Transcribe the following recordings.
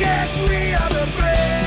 We are the prey.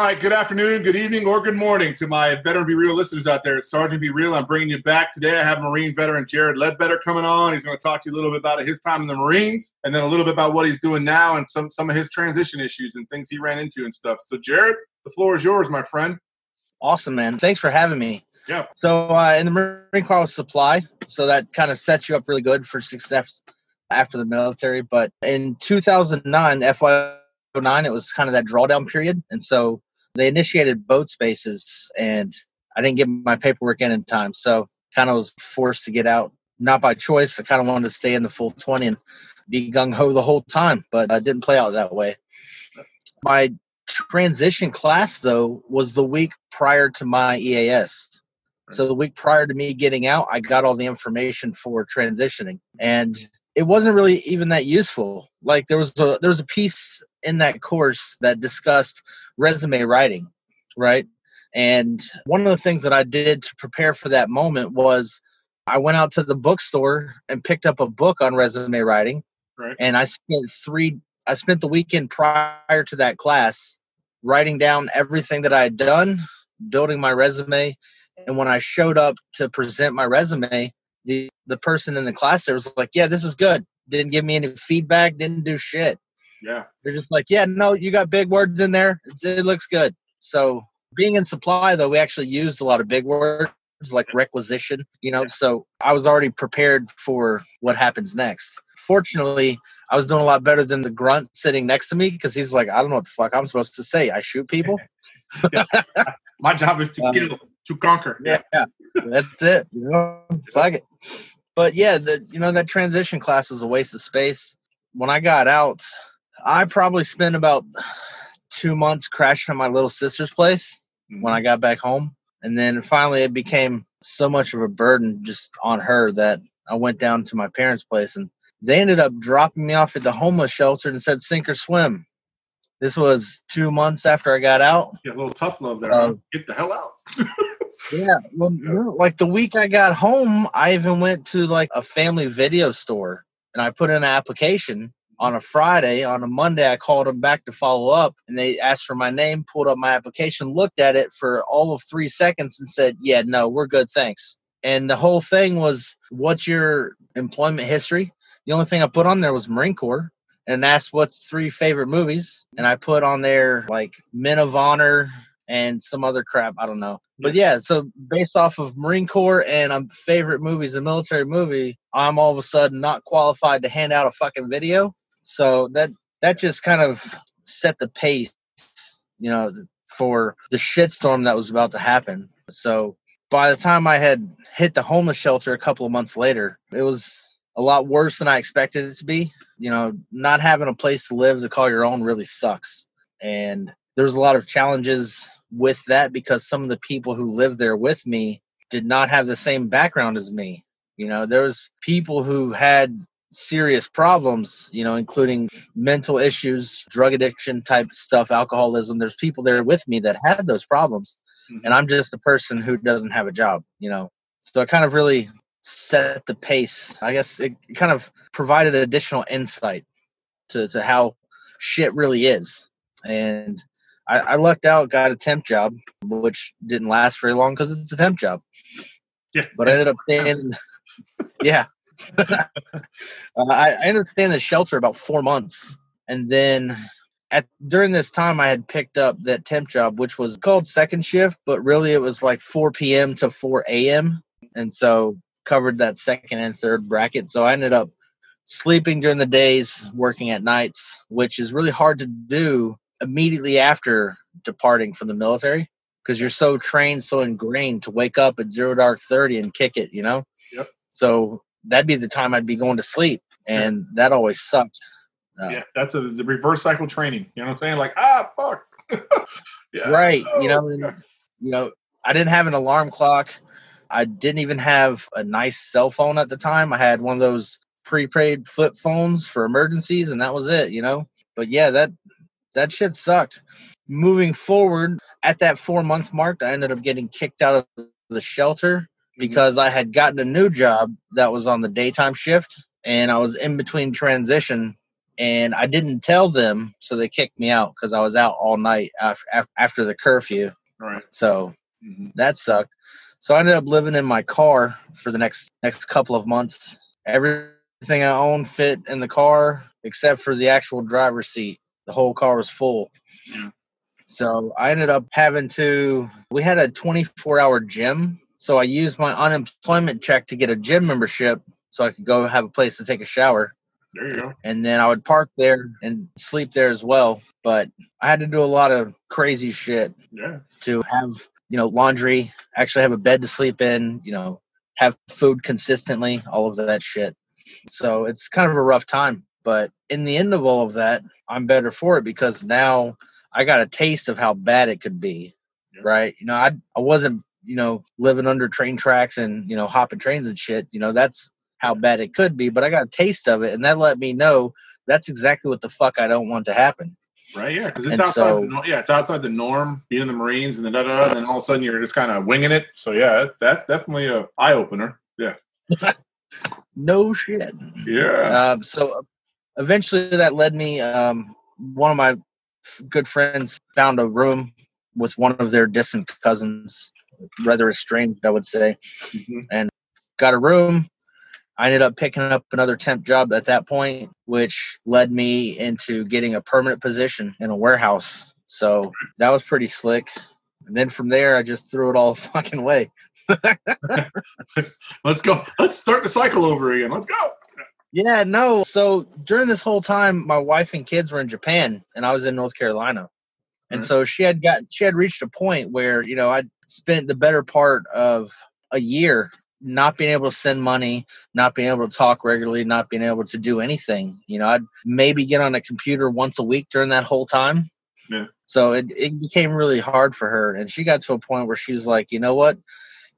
All right, good afternoon, good evening, or good morning to my Veteran Be Real listeners out there. It's Sergeant Be Real. I'm bringing you back today. I have Marine veteran Jared Ledbetter coming on. He's going to talk to you a little bit about his time in the Marines and then a little bit about what he's doing now and some, some of his transition issues and things he ran into and stuff. So, Jared, the floor is yours, my friend. Awesome, man. Thanks for having me. Yeah. So, uh, in the Marine Corps was supply, so that kind of sets you up really good for success after the military. But in 2009, FY09, it was kind of that drawdown period, and so they initiated boat spaces, and I didn't get my paperwork in in time, so kind of was forced to get out. Not by choice. I kind of wanted to stay in the full 20 and be gung ho the whole time, but it didn't play out that way. My transition class though was the week prior to my EAS. So the week prior to me getting out, I got all the information for transitioning, and it wasn't really even that useful. Like there was a there was a piece in that course that discussed resume writing, right? And one of the things that I did to prepare for that moment was I went out to the bookstore and picked up a book on resume writing, Right. and I spent three I spent the weekend prior to that class writing down everything that I had done, building my resume, and when I showed up to present my resume, the the person in the class there was like, "Yeah, this is good." Didn't give me any feedback, didn't do shit. Yeah. They're just like, "Yeah, no, you got big words in there. It's, it looks good." So, being in supply though, we actually used a lot of big words like requisition, you know, so I was already prepared for what happens next. Fortunately, I was doing a lot better than the grunt sitting next to me because he's like, I don't know what the fuck I'm supposed to say. I shoot people. My job is to Um, kill, to conquer. Yeah, that's it. You know, fuck it. But yeah, the you know that transition class was a waste of space. When I got out, I probably spent about two months crashing at my little sister's place when I got back home, and then finally it became so much of a burden just on her that I went down to my parents' place, and they ended up dropping me off at the homeless shelter and said sink or swim. This was two months after I got out. Yeah, a little tough love there. Uh. Get the hell out. Yeah, well, no, like the week I got home, I even went to like a family video store and I put in an application on a Friday. On a Monday, I called them back to follow up and they asked for my name, pulled up my application, looked at it for all of three seconds and said, Yeah, no, we're good, thanks. And the whole thing was, What's your employment history? The only thing I put on there was Marine Corps and asked what's three favorite movies. And I put on there like Men of Honor and some other crap. I don't know. But yeah, so based off of Marine Corps and um, favorite movies, a military movie, I'm all of a sudden not qualified to hand out a fucking video. So that that just kind of set the pace, you know, for the shitstorm that was about to happen. So by the time I had hit the homeless shelter a couple of months later, it was a lot worse than I expected it to be. You know, not having a place to live to call your own really sucks. And there's a lot of challenges with that because some of the people who lived there with me did not have the same background as me. You know, there was people who had serious problems, you know, including mental issues, drug addiction type stuff, alcoholism. There's people there with me that had those problems. Mm-hmm. And I'm just a person who doesn't have a job, you know. So it kind of really set the pace. I guess it kind of provided additional insight to, to how shit really is. And I, I lucked out, got a temp job, which didn't last very long because it's a temp job. Yeah. But I ended up staying. yeah. uh, I, I ended up staying in the shelter about four months, and then at during this time, I had picked up that temp job, which was called second shift, but really it was like 4 p.m. to 4 a.m. and so covered that second and third bracket. So I ended up sleeping during the days, working at nights, which is really hard to do immediately after departing from the military because you're so trained, so ingrained to wake up at zero dark thirty and kick it, you know. Yep. So that'd be the time I'd be going to sleep, and that always sucked. Uh, Yeah, that's a the reverse cycle training. You know what I'm saying? Like, ah, fuck. yeah. Right. Oh, You know, and, you know, I didn't have an alarm clock. I didn't even have a nice cell phone at the time. I had one of those prepaid flip phones for emergencies, and that was it. You know. But yeah, that that shit sucked. Moving forward, at that four month mark, I ended up getting kicked out of the shelter because I had gotten a new job that was on the daytime shift, and I was in between transition and I didn't tell them, so they kicked me out because I was out all night after after the curfew. Right. So Mhm. that sucked. So I ended up living in my car for the next next couple of months. Everything I owned fit in the car except for the actual driver's seat. The whole car was full. Yeah. So I ended up having to. We had a 24 hour gym, so I used my unemployment check to get a gym membership so I could go have a place to take a shower There you go. and then I would park there and sleep there as well. But I had to do a lot of crazy shit Yeah. to have, you know, laundry, actually have a bed to sleep in, you know, have food consistently, all of that shit. So it's kind of a rough time. But in the end of all of that, I'm better for it because now I got a taste of how bad it could be. Yeah. Right. You know, I I wasn't, you know, living under train tracks and, you know, hopping trains and shit. You know, that's how bad it could be, but I got a taste of it and that let me know that's exactly what the fuck I don't want to happen. Right. Yeah. Because it's And outside. so- the, yeah, it's outside the norm. Being in the Marines and then da da, and then all of a sudden you're just kind of winging it. So yeah, that's definitely a eye opener. Yeah. No shit. Yeah. Um, so eventually that led me, um, one of my good friends found a room with one of their distant cousins, rather estranged, I would say. Mhm. Got a room. I ended up picking up another temp job at that point, which led me into getting a permanent position in a warehouse. So that was pretty slick. And then from there, I just threw it all fucking away. Let's go. Let's start the cycle over again. Let's go. Yeah, no. So during this whole time, my wife and kids were in Japan, and I was in North Carolina, and Right. so she had got she had reached a point where you know I'd spent the better part of a year not being able to send money, not being able to talk regularly, not being able to do anything. You know, I'd maybe get on a computer once a week during that whole time. Yeah. So it it became really hard for her, and she got to a point where she was like, you know what,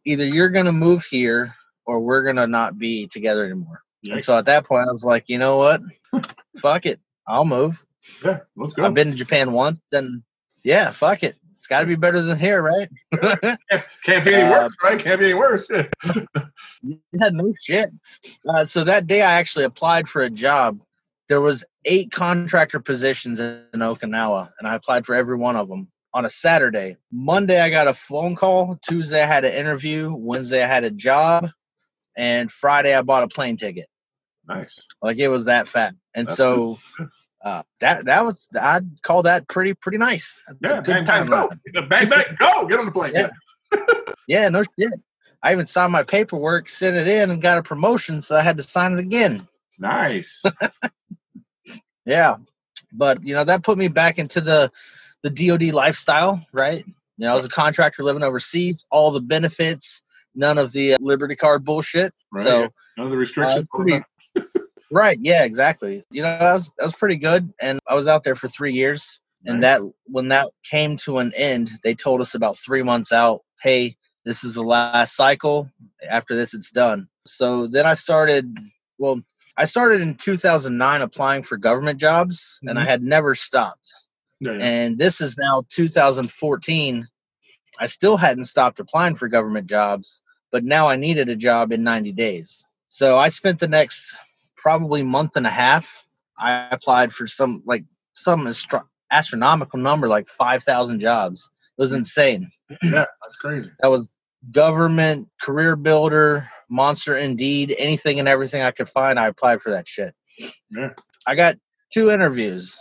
either you're gonna move here or we're gonna not be together anymore. And so at that point, I was like, you know what? fuck it. I'll move. Yeah. Let's go. I've been to Japan once, then yeah, fuck it. It's got to be better than here, right? Can't be any Uh, worse, right? Can't be any worse. Yeah. yeah, no shit. Uh, so that day, I actually applied for a job. There was eight contractor positions in Okinawa, and I applied for every one of them on a Saturday. Monday, I got a phone call. Tuesday, I had an interview. Wednesday, I had a job, and Friday, I bought a plane ticket. Nice. Like it was that fat. And That's so uh, that that was I'd call that pretty pretty nice. That's Yeah. a good Bang, bang, time. go. Bang, bang, go. Get on the plane. Yeah. Yeah, no shit. I even signed my paperwork, sent it in, and got a promotion, so I had to sign it again. Nice. Yeah, but you know that put me back into the the DoD lifestyle, right? You know, I was a contractor living overseas, all the benefits, none of the uh, Liberty Card bullshit. Right. So None of the restrictions. Uh, pretty- Right. Yeah. Exactly. You know, that was that was pretty good, and I was out there for three years. And that when that came to an end, they told us about three months out, "Hey, this is the last cycle. After this, it's done." So then I started. Well, I started in 2009 applying for government jobs, and I Mhm. had never stopped. Yeah, yeah. And this is now 2014. I still hadn't stopped applying for government jobs, but now I needed a job in 90 days. So I spent the next probably month and a half. I applied for some like some astro- astronomical number, like 5,000 jobs. It was insane. yeah, that's crazy. That was government, career builder, monster indeed, anything and everything I could find. I applied for that shit. Yeah. I got two interviews.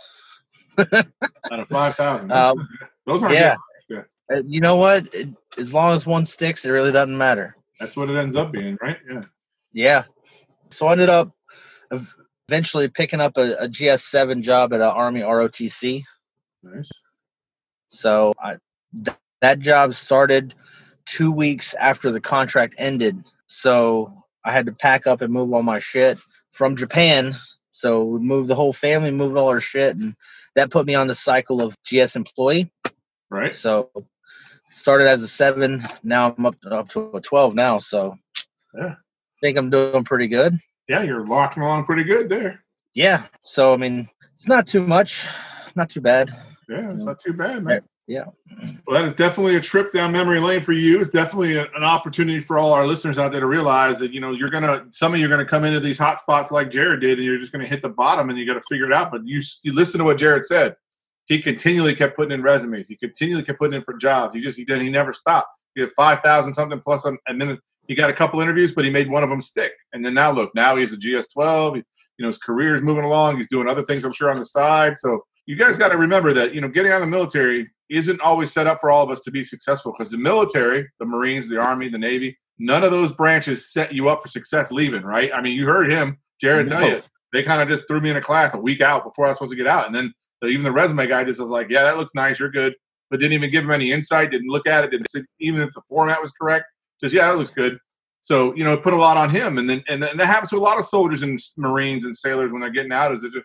Out of 5,000. Um, Those aren't yeah. good. Uh, you know what? It, as long as one sticks, it really doesn't matter. That's what it ends up being, right? Yeah. Yeah. So I ended up eventually picking up a, a GS7 job at an Army ROTC. Nice. So I, th- that job started two weeks after the contract ended. So I had to pack up and move all my shit from Japan. So we moved the whole family, moved all our shit, and that put me on the cycle of GS employee. Right. So started as a seven, now I'm up up to a twelve now. So Yeah. think I'm doing pretty good. Yeah, you're locking along pretty good there. Yeah. So I mean, it's not too much, not too bad. Yeah, it's not too bad, man. Yeah. Well, that is definitely a trip down memory lane for you. It's definitely a- an opportunity for all our listeners out there to realize that you know you're gonna some of you are gonna come into these hot spots like Jared did, and you're just gonna hit the bottom, and you got to figure it out. But you you listen to what Jared said. He continually kept putting in resumes. He continually kept putting in for jobs. He just he didn't he never stopped. He had five thousand something plus, on, and then he got a couple interviews, but he made one of them stick. And then now look, now he's a GS12. He, you know his career is moving along. He's doing other things, I'm sure, on the side. So you guys got to remember that you know getting out of the military isn't always set up for all of us to be successful because the military, the Marines, the Army, the Navy, none of those branches set you up for success leaving, right? I mean, you heard him, Jared, tell you they kind of just threw me in a class a week out before I was supposed to get out, and then the, even the resume guy just was like, "Yeah, that looks nice, you're good," but didn't even give him any insight, didn't look at it, didn't see, even if the format was correct, just yeah, that looks good. So you know, put a lot on him, and then and then that happens to a lot of soldiers and Marines and sailors when they're getting out. Is it's a,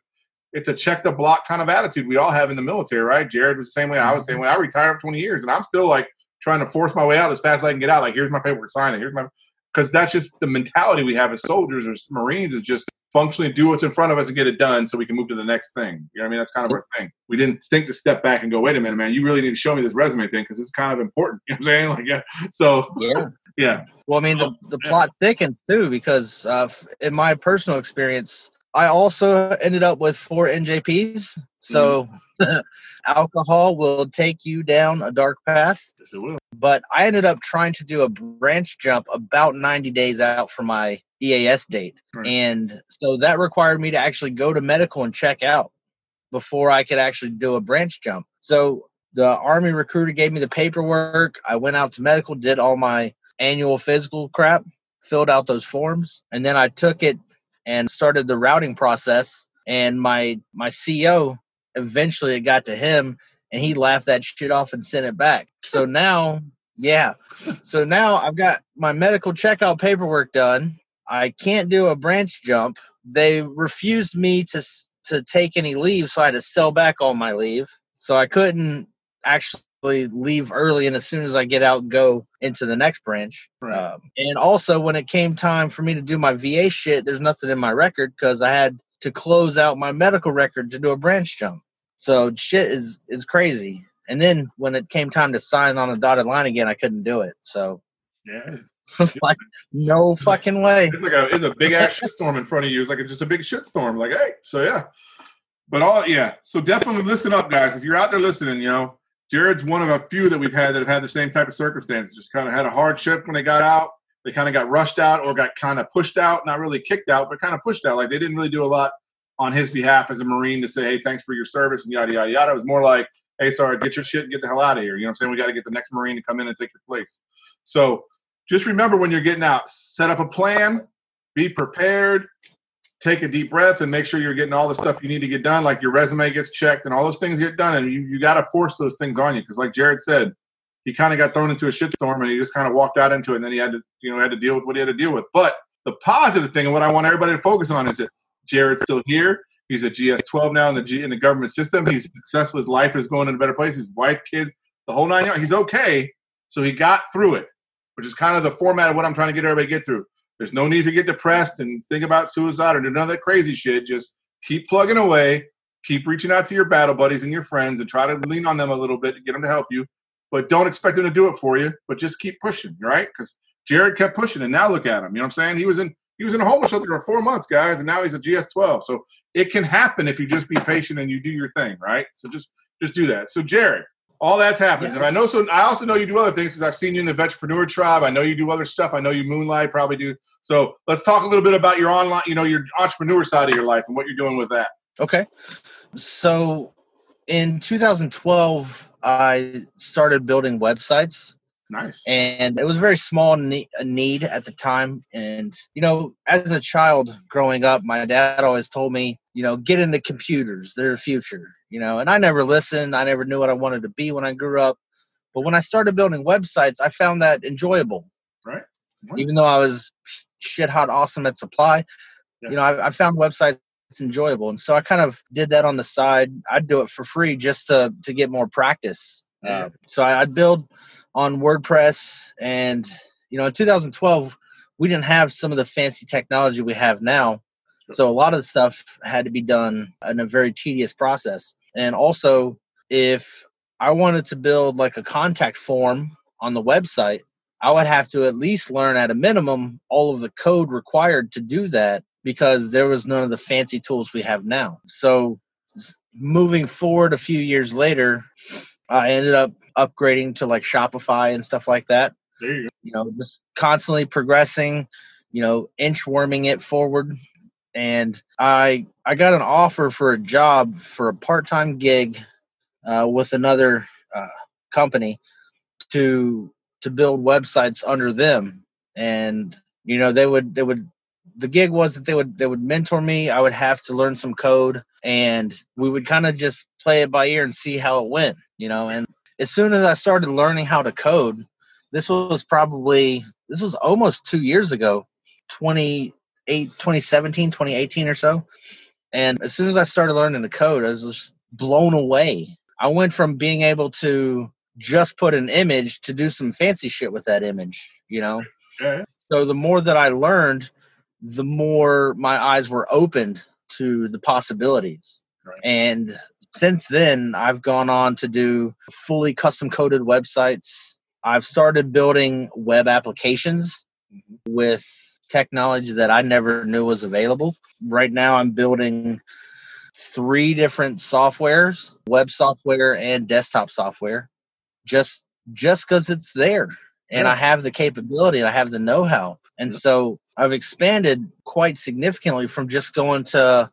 it's a check the block kind of attitude we all have in the military, right? Jared was the same way. I was the same mm-hmm. way. I retired for 20 years, and I'm still like trying to force my way out as fast as I can get out. Like, here's my paperwork, sign it. Here's my because that's just the mentality we have as soldiers or Marines is just functionally do what's in front of us and get it done so we can move to the next thing. You know what I mean? That's kind of our thing. We didn't think to step back and go, wait a minute, man, you really need to show me this resume thing because it's kind of important. You know what I'm saying? Like, yeah. So, Yeah. Yeah. Well, I mean, the, the plot thickens too because uh, in my personal experience, I also ended up with four NJPs. So alcohol will take you down a dark path. Yes, it will. But I ended up trying to do a branch jump about 90 days out from my EAS date. Right. And so that required me to actually go to medical and check out before I could actually do a branch jump. So the Army recruiter gave me the paperwork. I went out to medical, did all my annual physical crap, filled out those forms, and then I took it and started the routing process. And my my CO eventually it got to him, and he laughed that shit off and sent it back. So now, yeah, so now I've got my medical checkout paperwork done. I can't do a branch jump. They refused me to to take any leave, so I had to sell back all my leave. So I couldn't actually leave early, and as soon as I get out, go into the next branch. Right. Um, and also, when it came time for me to do my VA shit, there's nothing in my record because I had to close out my medical record to do a branch jump. So shit is is crazy. And then when it came time to sign on the dotted line again, I couldn't do it. So Yeah. it's like no fucking way. It's like a it's a big ass shitstorm in front of you. It's like a, just a big shitstorm. Like, hey, so yeah. But all yeah. So definitely listen up, guys. If you're out there listening, you know, Jared's one of a few that we've had that have had the same type of circumstances. Just kind of had a hard shift when they got out. They kind of got rushed out or got kind of pushed out, not really kicked out, but kind of pushed out. Like they didn't really do a lot on his behalf as a Marine to say, hey, thanks for your service and yada yada yada. It was more like, hey, sorry, get your shit and get the hell out of here. You know what I'm saying? We got to get the next Marine to come in and take your place. So just remember when you're getting out, set up a plan, be prepared, take a deep breath, and make sure you're getting all the stuff you need to get done. Like your resume gets checked and all those things get done. And you, you got to force those things on you because, like Jared said, he kind of got thrown into a shitstorm and he just kind of walked out into it. And then he had to, you know, had to deal with what he had to deal with. But the positive thing and what I want everybody to focus on is that Jared's still here. He's a GS12 now in the G, in the government system. He's successful. His life is going in a better place. His wife, kid, the whole nine yards. He's okay. So he got through it, which is kind of the format of what I'm trying to get everybody to get through. There's no need to get depressed and think about suicide or do none of that crazy shit. Just keep plugging away, keep reaching out to your battle buddies and your friends and try to lean on them a little bit to get them to help you. But don't expect them to do it for you. But just keep pushing, right? Because Jared kept pushing, and now look at him. You know what I'm saying? He was in he was in a homeless shelter for four months, guys, and now he's a GS12. So it can happen if you just be patient and you do your thing, right? So just just do that. So Jared, all that's happened, Yeah. and I know. So I also know you do other things because I've seen you in the Vetrepreneur Tribe. I know you do other stuff. I know you moonlight, probably do. So let's talk a little bit about your online, you know, your entrepreneur side of your life and what you're doing with that. Okay. So in 2012, I started building websites. Nice. and it was a very small need at the time and you know as a child growing up my dad always told me you know get into computers they're the future you know and i never listened i never knew what i wanted to be when i grew up but when i started building websites i found that enjoyable Right. even though i was shit hot awesome at supply Yeah. you know I, I found websites enjoyable and so i kind of did that on the side i'd do it for free just to to get more practice Yeah. uh, so I, i'd build on WordPress. And, you know, in 2012, we didn't have some of the fancy technology we have now. So a lot of the stuff had to be done in a very tedious process. And also, if I wanted to build like a contact form on the website, I would have to at least learn at a minimum all of the code required to do that because there was none of the fancy tools we have now. So moving forward a few years later, I ended up upgrading to like Shopify and stuff like that. There you go. You know, just constantly progressing, you know, inchworming it forward. And I I got an offer for a job for a part-time gig uh, with another uh, company to to build websites under them. And you know, they would they would the gig was that they would they would mentor me. I would have to learn some code, and we would kind of just play it by ear and see how it went. You know, and as soon as I started learning how to code, this was probably this was almost two years ago, 28, 2017, 2018 or so. And as soon as I started learning to code, I was just blown away. I went from being able to just put an image to do some fancy shit with that image, you know? So the more that I learned, the more my eyes were opened to the possibilities. Right. And since then, I've gone on to do fully custom coded websites. I've started building web applications Mhm. with technology that I never knew was available. Right now, I'm building three different softwares web software and desktop software just just because it's there and Yeah. i have the capability and i have the know-how and Yeah. so i've expanded quite significantly from just going to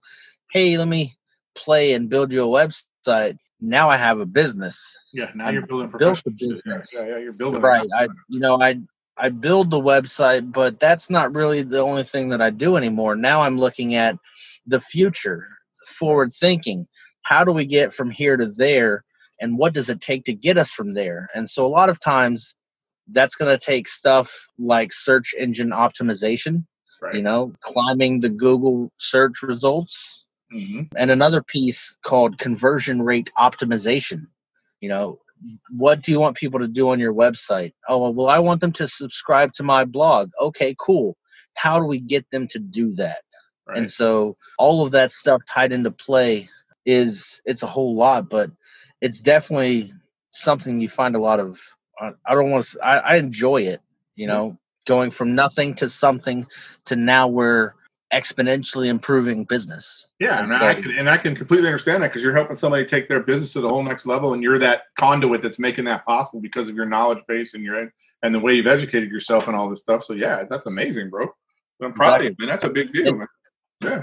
hey let me play and build you a website now i have a business Yeah. Now I you're building built the business. Yeah, yeah, you're building. right i you know i i build the website but that's not really the only thing that i do anymore now i'm looking at the future forward thinking how do we get from here to there and what does it take to get us from there and so a lot of times that's going to take stuff like search engine optimization Right. you know climbing the google search results Mhm. and another piece called conversion rate optimization. You know, what do you want people to do on your website? Oh, well, I want them to subscribe to my blog. Okay, cool. How do we get them to do that? Right. And so all of that stuff tied into play is it's a whole lot, but it's definitely something you find a lot of. I I don't want to. I, I enjoy it. You mm-hmm. know, going from nothing to something to now we're exponentially improving business. Yeah, And and, so- I can and I can completely understand that because you're helping somebody take their business to the whole next level, and you're that conduit that's making that possible because of your knowledge base and your and the way you've educated yourself and all this stuff. So yeah, that's amazing, bro. I'm proud of you, man. That's a big deal, man.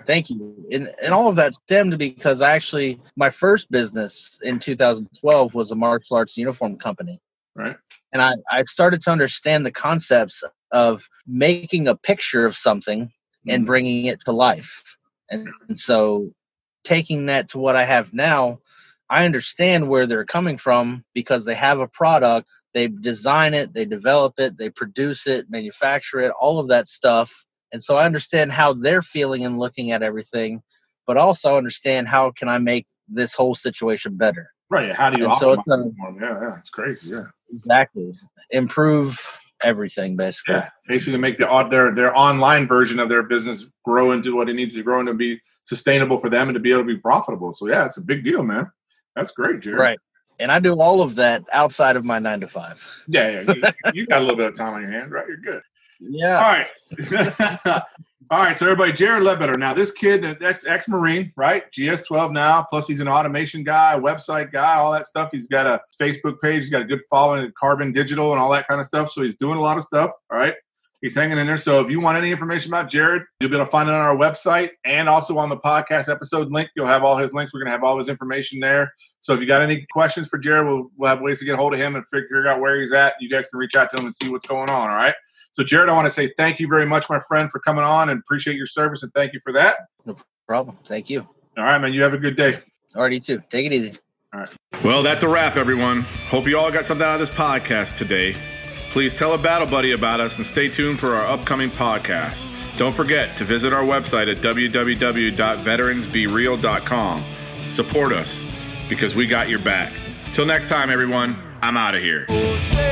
Thank you. And and all of that stemmed because actually my first business in 2012 was a martial arts uniform company. Right. And I, I started to understand the concepts of making a picture of something and Mhm. bringing it to life. And, and so taking that to what I have now, I understand where they're coming from because they have a product, they design it, they develop it, they produce it, manufacture it, all of that stuff. And so I understand how they're feeling and looking at everything, but also understand how can I make this whole situation better. right. How do you so it's a-? Yeah, yeah, it's crazy. Yeah, Exactly. Improve everything basically. yeah. Basically, make the their their online version of their business grow into what it needs to grow and to be sustainable for them and to be able to be profitable. So yeah, it's a big deal, man. That's great, Jared. Right. And I do all of that outside of my nine to five. Yeah, yeah. You, you got a little bit of time on your hand, right? You're good. Yeah. All right. All right. So everybody, Jared Ledbetter. Now this kid, ex ex Marine, right? GS12 now. Plus he's an automation guy, website guy, all that stuff. He's got a Facebook page. He's got a good following at Carbon Digital and all that kind of stuff. So he's doing a lot of stuff. All right. He's hanging in there. So if you want any information about Jared, you'll be able to find it on our website and also on the podcast episode link. You'll have all his links. We're going to have all his information there. So if you got any questions for Jared, we'll, we'll have ways to get a hold of him and figure out where he's at. You guys can reach out to him and see what's going on. All right. So Jared, I want to say thank you very much, my friend, for coming on and appreciate your service and thank you for that. No problem. Thank you. All right, man. You have a good day. Already too. Take it easy. All right. Well, that's a wrap, everyone. Hope you all got something out of this podcast today. Please tell a battle buddy about us and stay tuned for our upcoming podcast. Don't forget to visit our website at www.veteransbereal.com. Support us because we got your back. Till next time, everyone, I'm out of here. Oh, say